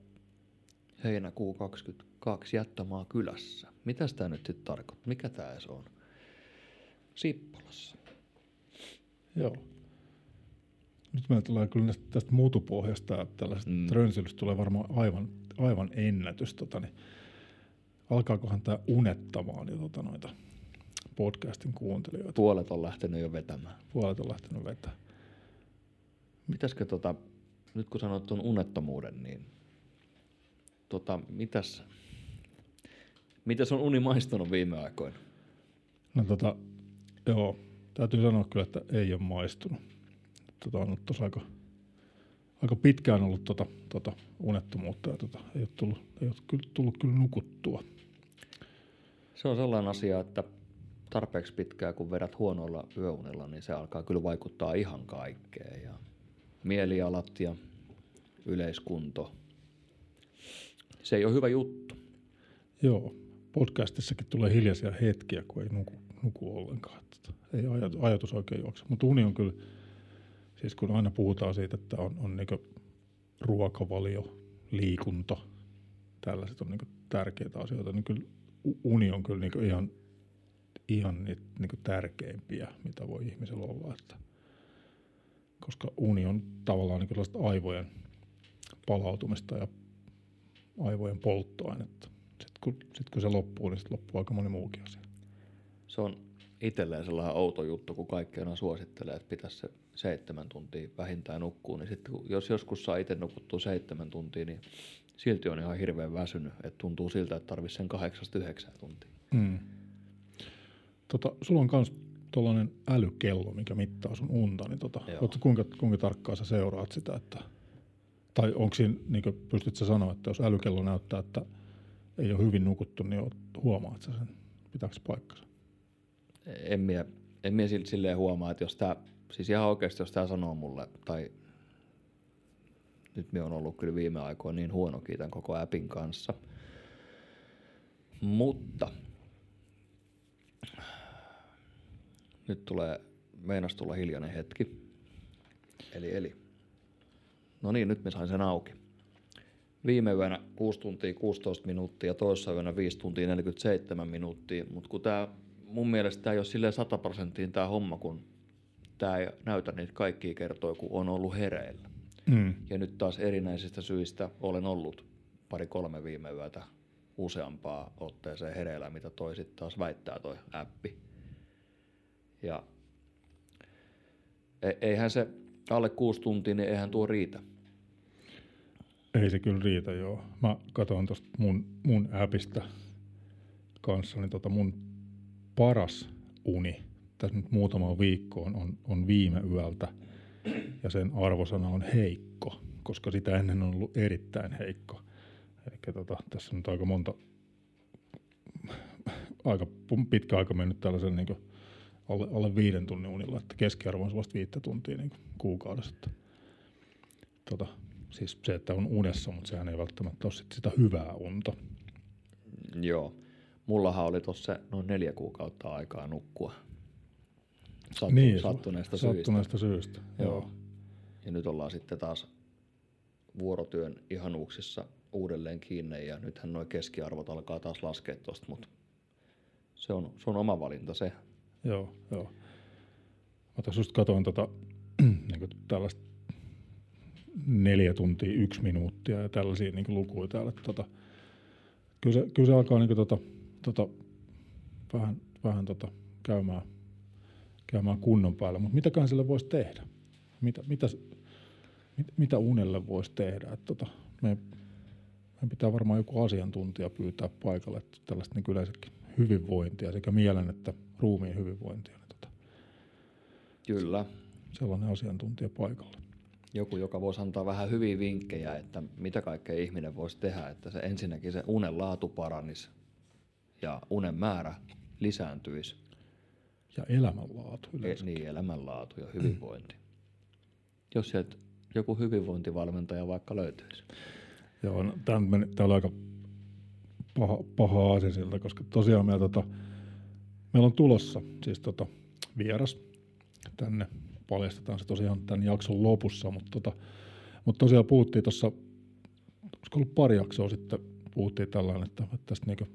heinäkuu 22 jättömaa kylässä. Mitäs tää nyt sitten tarkoittaa? Mikä tää edes on? Sippolassa. Joo. Nyt meillä tulee kyllä tästä, tästä muutupohjasta ja tällaisesta Mm. tulee varmaan aivan, aivan ennätys. Tota, niin alkaakohan tämä unettamaan jo tota, noita podcastin kuuntelijoita? Puolet on lähtenyt jo vetämään. Puolet on lähtenyt vetää. Pitäisikö tota, nyt kun sanot tuon unettomuuden, niin tota, mitäs, mitäs on uni maistunut viime aikoina? No tota, joo, täytyy sanoa kyllä, että ei ole maistunut. Tota, on ollut aika, aika pitkään ollut tota, tota unettomuutta ja tota, ei ole tullut, ei ole kyllä, tullut kyllä nukuttua. Se on sellainen asia, että tarpeeksi pitkään kun vedät huonoilla yöunilla, niin se alkaa kyllä vaikuttaa ihan kaikkeen. Ja mielialat ja yleiskunto. Se ei ole hyvä juttu. Joo, podcastissakin tulee hiljaisia hetkiä, kun ei nuku, nuku ollenkaan. Ei ajatus, ajatus oikein juokse. Mutta uni on kyllä, siis kun aina puhutaan siitä, että on, on niinku ruokavalio, liikunta, tällaiset on niinku tärkeitä asioita, niin kyllä uni on kyllä niinku ihan, ihan niinku tärkeimpiä, mitä voi ihmisellä olla. Että koska uni on tavallaan niin sellaista aivojen palautumista ja aivojen polttoainetta. Sitten kun, sit kun se loppuu, niin sitten loppuu aika moni muukin asia. Se on itselleen sellainen outo juttu, kun kaikki aina suosittelee, että pitäisi se seitsemän tuntia vähintään nukkuu, niin sitten jos joskus saa itse nukuttua seitsemän tuntia, niin silti on ihan hirveän väsynyt, että tuntuu siltä, että tarvitsisi sen kahdeksasta yhdeksän tuntia. Mm. Tota, sulla on myös tuollainen älykello, mikä mittaa sun unta, niin tota, kuinka, kuinka tarkkaan sä seuraat sitä, että, tai onko siinä, niin pystyt sä sanoa, että jos älykello näyttää, että ei ole hyvin nukuttu, niin huomaat sä sen, pitääkö se paikkansa? En minä, en minä silleen huomaa, että jos tämä, siis ihan oikeasti jos tämä sanoo mulle, tai nyt minä on ollut kyllä viime aikoina niin huono kiitän koko appin kanssa, mutta Nyt tulee, meinas tulla hiljainen hetki. Eli, eli. No niin, nyt me sain sen auki. Viime yönä 6 tuntia 16 minuuttia, toissa yönä 5 tuntia 47 minuuttia, mutta kun tämä, mun mielestä tämä ei ole silleen 100 prosenttiin tämä homma, kun tämä ei näytä niitä kaikkia kertoja, kun on ollut hereillä. Mm. Ja nyt taas erinäisistä syistä olen ollut pari-kolme viime yötä useampaa otteeseen hereillä, mitä toi sitten taas väittää toi appi. Ja e- eihän se alle kuusi tuntia, niin eihän tuo riitä. Ei se kyllä riitä, joo. Mä katson tuosta mun, mun appista kanssa, niin tota mun paras uni tässä nyt muutama viikko on, on, on viime yöltä ja sen arvosana on heikko, koska sitä ennen on ollut erittäin heikko. Eli tota, tässä on aika monta, aika pitkä aika mennyt tällaisen niin alle, alle viiden tunnin unilla, että keskiarvo on sellaista viittä tuntia niin kuukaudessa. Että, tota, siis se, että on unessa, mutta sehän ei välttämättä ole sit sitä hyvää unta. Joo. Mullahan oli tuossa noin neljä kuukautta aikaa nukkua. Sattu, niin, sattuneesta, sattuneesta syystä. syystä. Joo. Joo. Ja nyt ollaan sitten taas vuorotyön ihanuuksissa uudelleen kiinni ja nythän nuo keskiarvot alkaa taas laskea tuosta, mutta se on, se on oma valinta se. Joo, joo. Mä tässä just katsoin tota, *clears throat* niin tällaista neljä tuntia, yksi minuuttia ja tällaisia niin lukuja täällä. Tota, kyllä, se, kyllä se alkaa niin kuin, tota, tota, vähän, vähän tota, käymään, käymään kunnon päällä. Mutta mitäkään sille voisi tehdä? Mitä, mitä, mit, mitä unelle voisi tehdä? Et, tota, me, me pitää varmaan joku asiantuntija pyytää paikalle että tällaista niin yleensäkin hyvinvointia, sekä mielen että ruumiin hyvinvointia. Niin tota, Kyllä. Sellainen asiantuntija paikalla. Joku, joka voisi antaa vähän hyviä vinkkejä, että mitä kaikkea ihminen voisi tehdä, että se ensinnäkin se unen laatu paranisi ja unen määrä lisääntyisi. Ja elämänlaatu yleensä. E, niin, elämänlaatu ja hyvinvointi. Mm. *clears throat* Jos sieltä joku hyvinvointivalmentaja vaikka löytyisi. Joo, no, tämä on aika paha, paha asia siltä, koska tosiaan meillä, tota, meillä on tulossa siis tota, vieras tänne. Paljastetaan se tosiaan tämän jakson lopussa, mutta, tota, mutta tosiaan puhuttiin tuossa, olisiko ollut pari jaksoa sitten, puhuttiin tällainen, että, että tästä niinku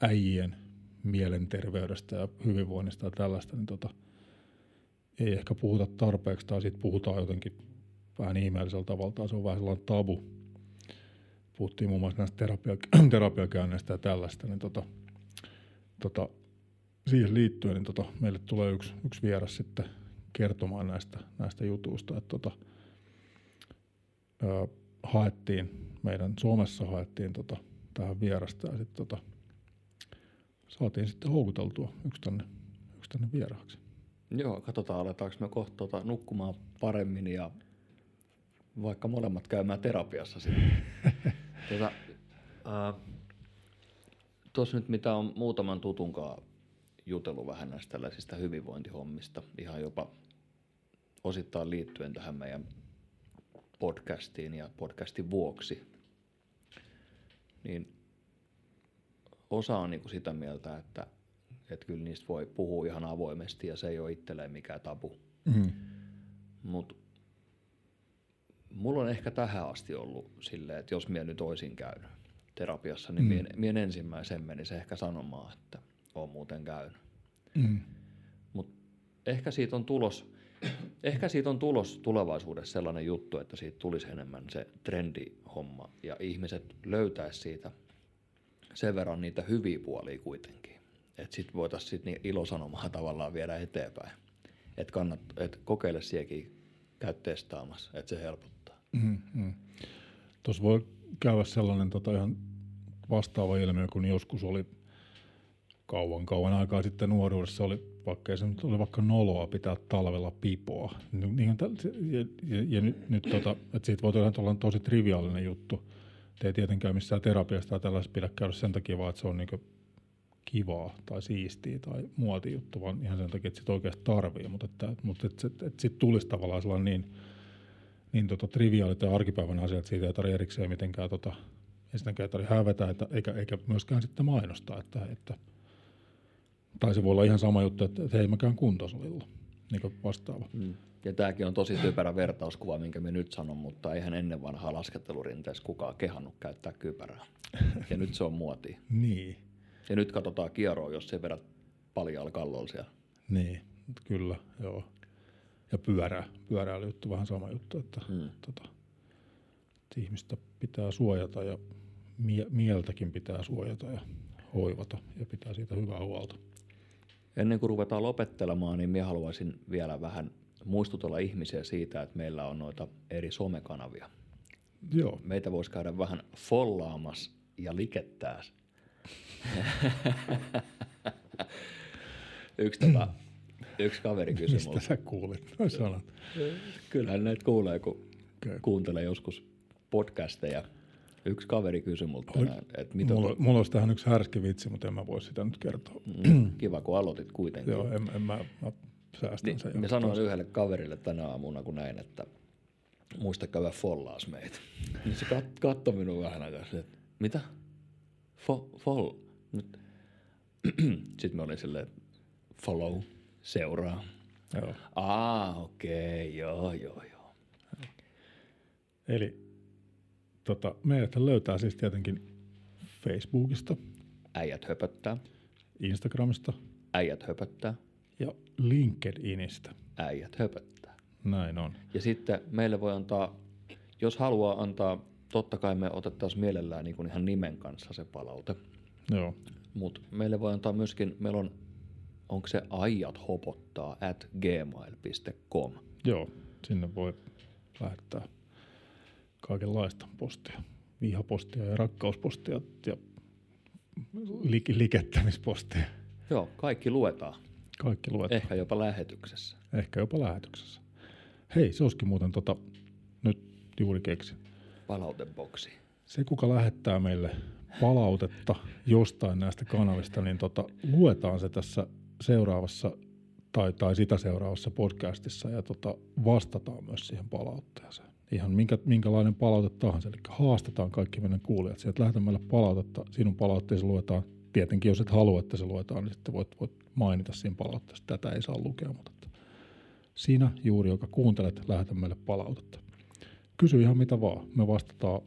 äijien mielenterveydestä ja hyvinvoinnista ja tällaista, niin tota, ei ehkä puhuta tarpeeksi tai siitä puhutaan jotenkin vähän ihmeellisellä tavalla, tai se on vähän sellainen tabu puhuttiin muun muassa näistä terapia, *clears throat* terapiakäynneistä ja tällaista, niin tota, tota, siihen liittyen niin tota, meille tulee yksi, yksi vieras sitten kertomaan näistä, näistä jutuista. Että tota, ö, haettiin, meidän Suomessa haettiin tota, tähän vierasta ja sitten tota, saatiin sitten houkuteltua yksi tänne, yksi tänne vieraaksi. Joo, katsotaan aletaanko me kohta tota, nukkumaan paremmin ja vaikka molemmat käymään terapiassa sitten. *laughs* Tuota, Tuossa nyt mitä on muutaman tutunkaan jutellut vähän näistä tällaisista hyvinvointihommista, ihan jopa osittain liittyen tähän meidän podcastiin ja podcastin vuoksi, niin osa on niin kuin sitä mieltä, että, että kyllä niistä voi puhua ihan avoimesti ja se ei ole itselleen mikään tabu. Mm. Mutta mulla on ehkä tähän asti ollut silleen, että jos minä nyt olisin käynyt terapiassa, niin mm. mien, mien ensimmäisen menisi ehkä sanomaan, että on muuten käynyt. Mm. Mutta ehkä siitä on tulos, Ehkä siitä on tulos tulevaisuudessa sellainen juttu, että siitä tulisi enemmän se trendihomma ja ihmiset löytäisi siitä sen verran niitä hyviä puolia kuitenkin. Että sitten voitaisiin sit niin ilosanomaa *laughs* tavallaan viedä eteenpäin. Että kannat, et kokeile siekin, käy testaamassa, että se helpottaa. Mm, mm. Tuossa voi käydä sellainen tota, ihan vastaava ilmiö, kun joskus oli kauan kauan aikaa sitten nuoruudessa oli vaikka se nyt oli vaikka noloa pitää talvella pipoa. Niin, ja, ja, ja nyt, nyt tota, että siitä voi olla tosi triviaalinen juttu. Te ei tietenkään missään terapiasta tai tällaista pidä käydä sen takia, vaan että se on niin kivaa tai siistiä tai muotijuttu, vaan ihan sen takia, että sitä oikeasti tarvii. Mutta, että, mutta että, että, että sitten tulisi tavallaan sellainen niin, niin tota, triviaalit ja arkipäivän asiat, että siitä ei tarvitse erikseen mitenkään, tota, ei sitäkään tarvitse hävetä, että, eikä, eikä myöskään sitten mainostaa, että, että tai se voi olla ihan sama juttu, että, että hei mä käyn kuntosalilla, niin kuin vastaava. Mm. Ja tämäkin on tosi typerä vertauskuva, minkä me nyt sanon, mutta eihän ennen vanhaa laskettelurinteessä kukaan kehannut käyttää kypärää. Ja nyt se on muoti. *laughs* niin. Ja nyt katsotaan kieroa, jos se vedät paljon kallolla siellä. Niin, kyllä, joo. Ja pyörää, pyörää juttu vähän sama juttu, että, hmm. tota, että ihmistä pitää suojata ja mie- mieltäkin pitää suojata ja hoivata ja pitää siitä hyvää huolta. Ennen kuin ruvetaan lopettelemaan, niin minä haluaisin vielä vähän muistutella ihmisiä siitä, että meillä on noita eri somekanavia. Joo. Meitä voisi käydä vähän follaamassa ja likettää. *laughs* yksi, tota, yksi kaveri kysyi Mistä sä kuulit noin sanat? Kyllähän näitä kuulee, kun okay. kuuntelee joskus podcasteja. Yksi kaveri kysyi multa tänään, että mitä... Mulla, mulla olisi tähän yksi härski vitsi, mutta en mä voi sitä nyt kertoa. Mm, kiva, kun aloitit kuitenkin. Joo, en, en mä, mä säästän niin, sen. Mä sanoin yhdelle kaverille tänä aamuna, kun näin, että muista käydä follaas meitä. *laughs* Niin se kat, katsoi minua vähän aikaa, että mitä? Fo, fol. Nyt. *clears throat* Sitten mä olin silleen, follow, seuraa. Joo. Ah, okei, okay, joo, joo, joo. Eli tota, meidät löytää siis tietenkin Facebookista. Äijät höpöttää. Instagramista. Äijät höpöttää. Ja LinkedInistä. Äijät höpöttää. Näin on. Ja sitten meille voi antaa, jos haluaa antaa, totta kai me otettaisiin mielellään niin kuin ihan nimen kanssa se palaute. Joo. Mutta meille voi antaa myöskin, meillä on, onko se ajat hopottaa at gmail.com. Joo, sinne voi lähettää kaikenlaista postia. Vihapostia ja rakkauspostia ja li- likettämispostia. Joo, kaikki luetaan. Kaikki luetaan. Ehkä jopa lähetyksessä. Ehkä jopa lähetyksessä. Hei, se olisikin muuten tota, nyt juuri keksi. Palauteboksi. Se, kuka lähettää meille palautetta jostain näistä kanavista, niin tota, luetaan se tässä seuraavassa tai, tai sitä seuraavassa podcastissa ja tota, vastataan myös siihen palautteeseen. Ihan minkä, minkälainen palaute tahansa, eli haastetaan kaikki meidän kuulijat. Sieltä lähetä meille palautetta, sinun palautteesi luetaan. Tietenkin, jos et halua, että se luetaan, niin sitten voit, voit mainita siinä palautteessa, tätä ei saa lukea, mutta että sinä juuri, joka kuuntelet, lähetä meille palautetta. Kysy ihan mitä vaan, me vastataan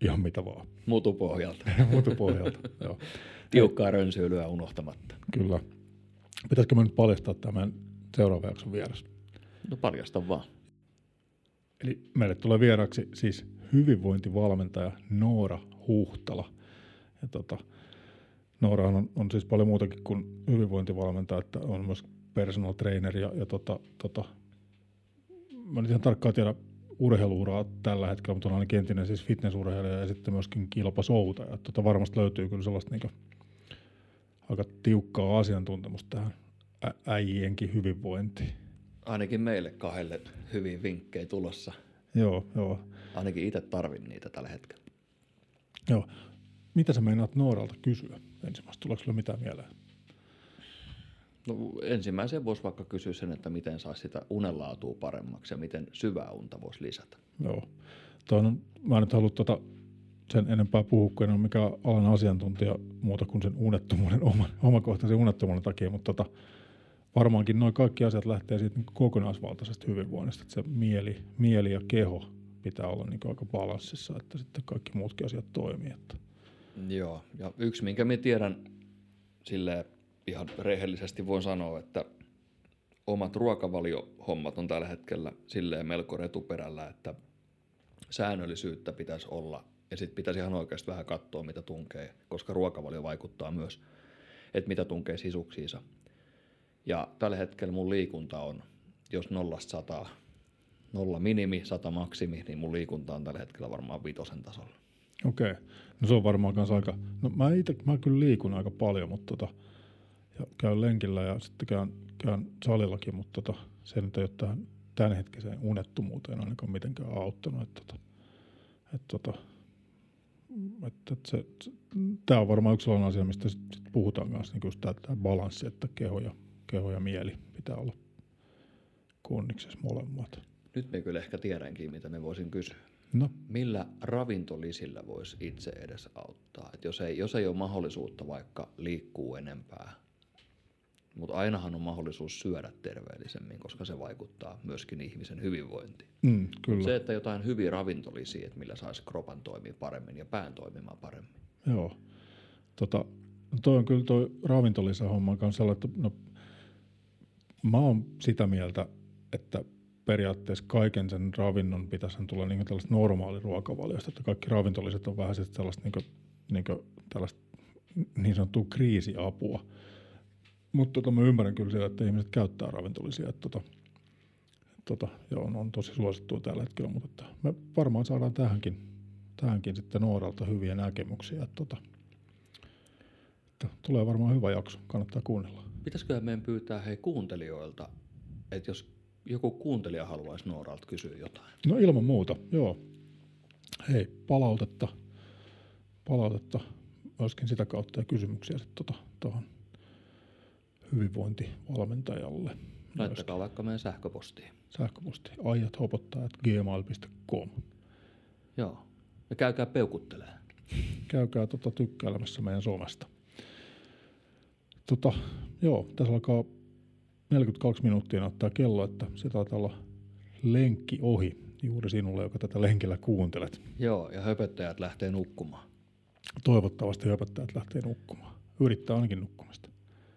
ihan mitä vaan. Mutupohjalta. *laughs* Mutupohjalta, *laughs* joo. Tiukkaa rönsyilyä unohtamatta. Kyllä. Pitäisikö me nyt paljastaa tämän seuraavan jakson vieras? No paljasta vaan. Eli meille tulee vieraksi siis hyvinvointivalmentaja Noora Huhtala. Ja tota, Noora on, on siis paljon muutakin kuin hyvinvointivalmentaja, että on myös personal trainer ja, ja tota, tota, mä en ihan tarkkaan tiedä urheiluuraa tällä hetkellä, mutta on ainakin entinen siis fitnessurheilija ja sitten myöskin kilpasoutaja. Tota, varmasti löytyy kyllä sellaista niin aika tiukkaa asiantuntemusta tähän ä- äijienkin hyvinvointiin. Ainakin meille kahdelle hyvin vinkkejä tulossa. Joo, joo. Ainakin itse tarvin niitä tällä hetkellä. Joo. Mitä sä meinaat Nooralta kysyä ensimmäistä? Tuleeko sulle mitään mieleen? No, ensimmäisen voisi vaikka kysyä sen, että miten saisi sitä unenlaatua paremmaksi ja miten syvää unta voisi lisätä. Joo. Toinen, mä en nyt halua tuota sen enempää puhua, kun en ole mikään alan asiantuntija muuta kuin sen unettomuuden, oma, omakohtaisen unettomuuden takia, mutta tota, varmaankin noin kaikki asiat lähtee siitä niin kokonaisvaltaisesta hyvinvoinnista, että se mieli, mieli ja keho pitää olla niin aika balanssissa, että sitten kaikki muutkin asiat toimii. Että. Joo, ja yksi minkä minä tiedän sille ihan rehellisesti voin sanoa, että omat ruokavaliohommat on tällä hetkellä silleen melko retuperällä, että säännöllisyyttä pitäisi olla ja sitten pitäisi ihan oikeasti vähän katsoa, mitä tunkee, koska ruokavalio vaikuttaa myös, että mitä tunkee sisuksiinsa. Ja tällä hetkellä mun liikunta on, jos nollasta sataa, nolla minimi, sata maksimi, niin mun liikunta on tällä hetkellä varmaan viitosen tasolla. Okei. Okay. No se on varmaan myös aika, no mä itse, mä kyllä liikun aika paljon, mutta tota, ja käyn lenkillä ja sitten käyn, käyn salillakin, mutta tota, se nyt ei ole tähän tämänhetkiseen unettomuuteen ainakaan mitenkään auttanut. Että, tota, että, tota, että, että se, tämä on varmaan yksi sellainen asia, mistä sit puhutaan kanssa, niin tämä, tämä balanssi, että keho ja, keho ja mieli pitää olla konniksessa molemmat. Nyt me kyllä ehkä tiedänkin, mitä me voisin kysyä. No, Millä ravintolisillä voisi itse edes auttaa? Et jos, ei, jos ei ole mahdollisuutta vaikka liikkuu enempää, mutta ainahan on mahdollisuus syödä terveellisemmin, koska se vaikuttaa myöskin ihmisen hyvinvointiin. mm, kyllä. Se, että jotain hyviä ravintolisia, että millä saisi kropan toimia paremmin ja pään toimimaan paremmin. Joo. Tota, no toi on kyllä toi ravintolisä homma kanssa että no, mä oon sitä mieltä, että periaatteessa kaiken sen ravinnon pitäisi tulla niin tällaista normaaliruokavaliosta, että kaikki ravintoliset on vähän sit sellaista niin kuin, niin kuin tällaista niin sanottua kriisiapua. Mutta tota, mä ymmärrän kyllä sitä, että ihmiset käyttää ravintolisia, että tota, tota, joo, on, tosi suosittua tällä hetkellä, mutta että me varmaan saadaan tähänkin, tähänkin sitten Nooralta hyviä näkemyksiä. Että, tota, että tulee varmaan hyvä jakso, kannattaa kuunnella. Pitäisiköhän meidän pyytää hei kuuntelijoilta, että jos joku kuuntelija haluaisi Nooralta kysyä jotain. No ilman muuta, joo. Hei, palautetta, palautetta myöskin sitä kautta ja kysymyksiä sitten tota, tuohon hyvinvointivalmentajalle. Laittakaa vaikka meidän sähköpostiin. Sähköposti ajathopottajat gmail.com. Joo. Ja käykää peukuttelee. Käykää tota tykkäilemässä meidän somesta. Tota, joo, tässä alkaa 42 minuuttia näyttää kello, että se taitaa olla lenkki ohi juuri sinulle, joka tätä lenkillä kuuntelet. Joo, ja höpöttäjät lähtee nukkumaan. Toivottavasti höpöttäjät lähtee nukkumaan. Yrittää ainakin nukkumista.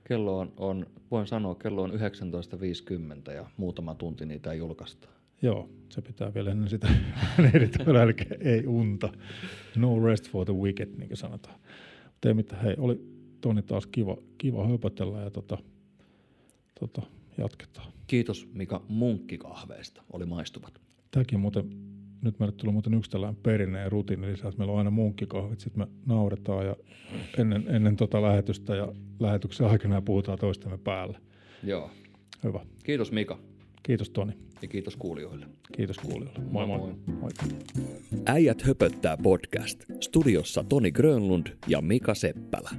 Kello on, on voin sanoa, kello on 19.50 ja muutama tunti niitä ei julkaista. Joo, se pitää vielä ennen sitä *laughs* editoida, eli ei unta. No rest for the wicked, niin kuin sanotaan. Mutta ei mitään, hei, oli Toni taas kiva, kiva höpötellä ja tota, tota, jatketaan. Kiitos Mika munkkikahveista, oli maistuvat. Tämäkin muuten, nyt meille tuli muuten yksi tällainen perinne ja rutiini lisää, että meillä on aina munkkikahvit, sitten me nauretaan ja ennen, ennen tota lähetystä ja lähetyksen aikana puhutaan toistemme päälle. Joo. Hyvä. Kiitos Mika Kiitos Toni. ja kiitos kuulijoille. Kiitos kuulijoille. Moi moi. Moi moi. moi. Äijät höpöttää podcast. Studiossa Toni Grönlund ja Mika Seppälä.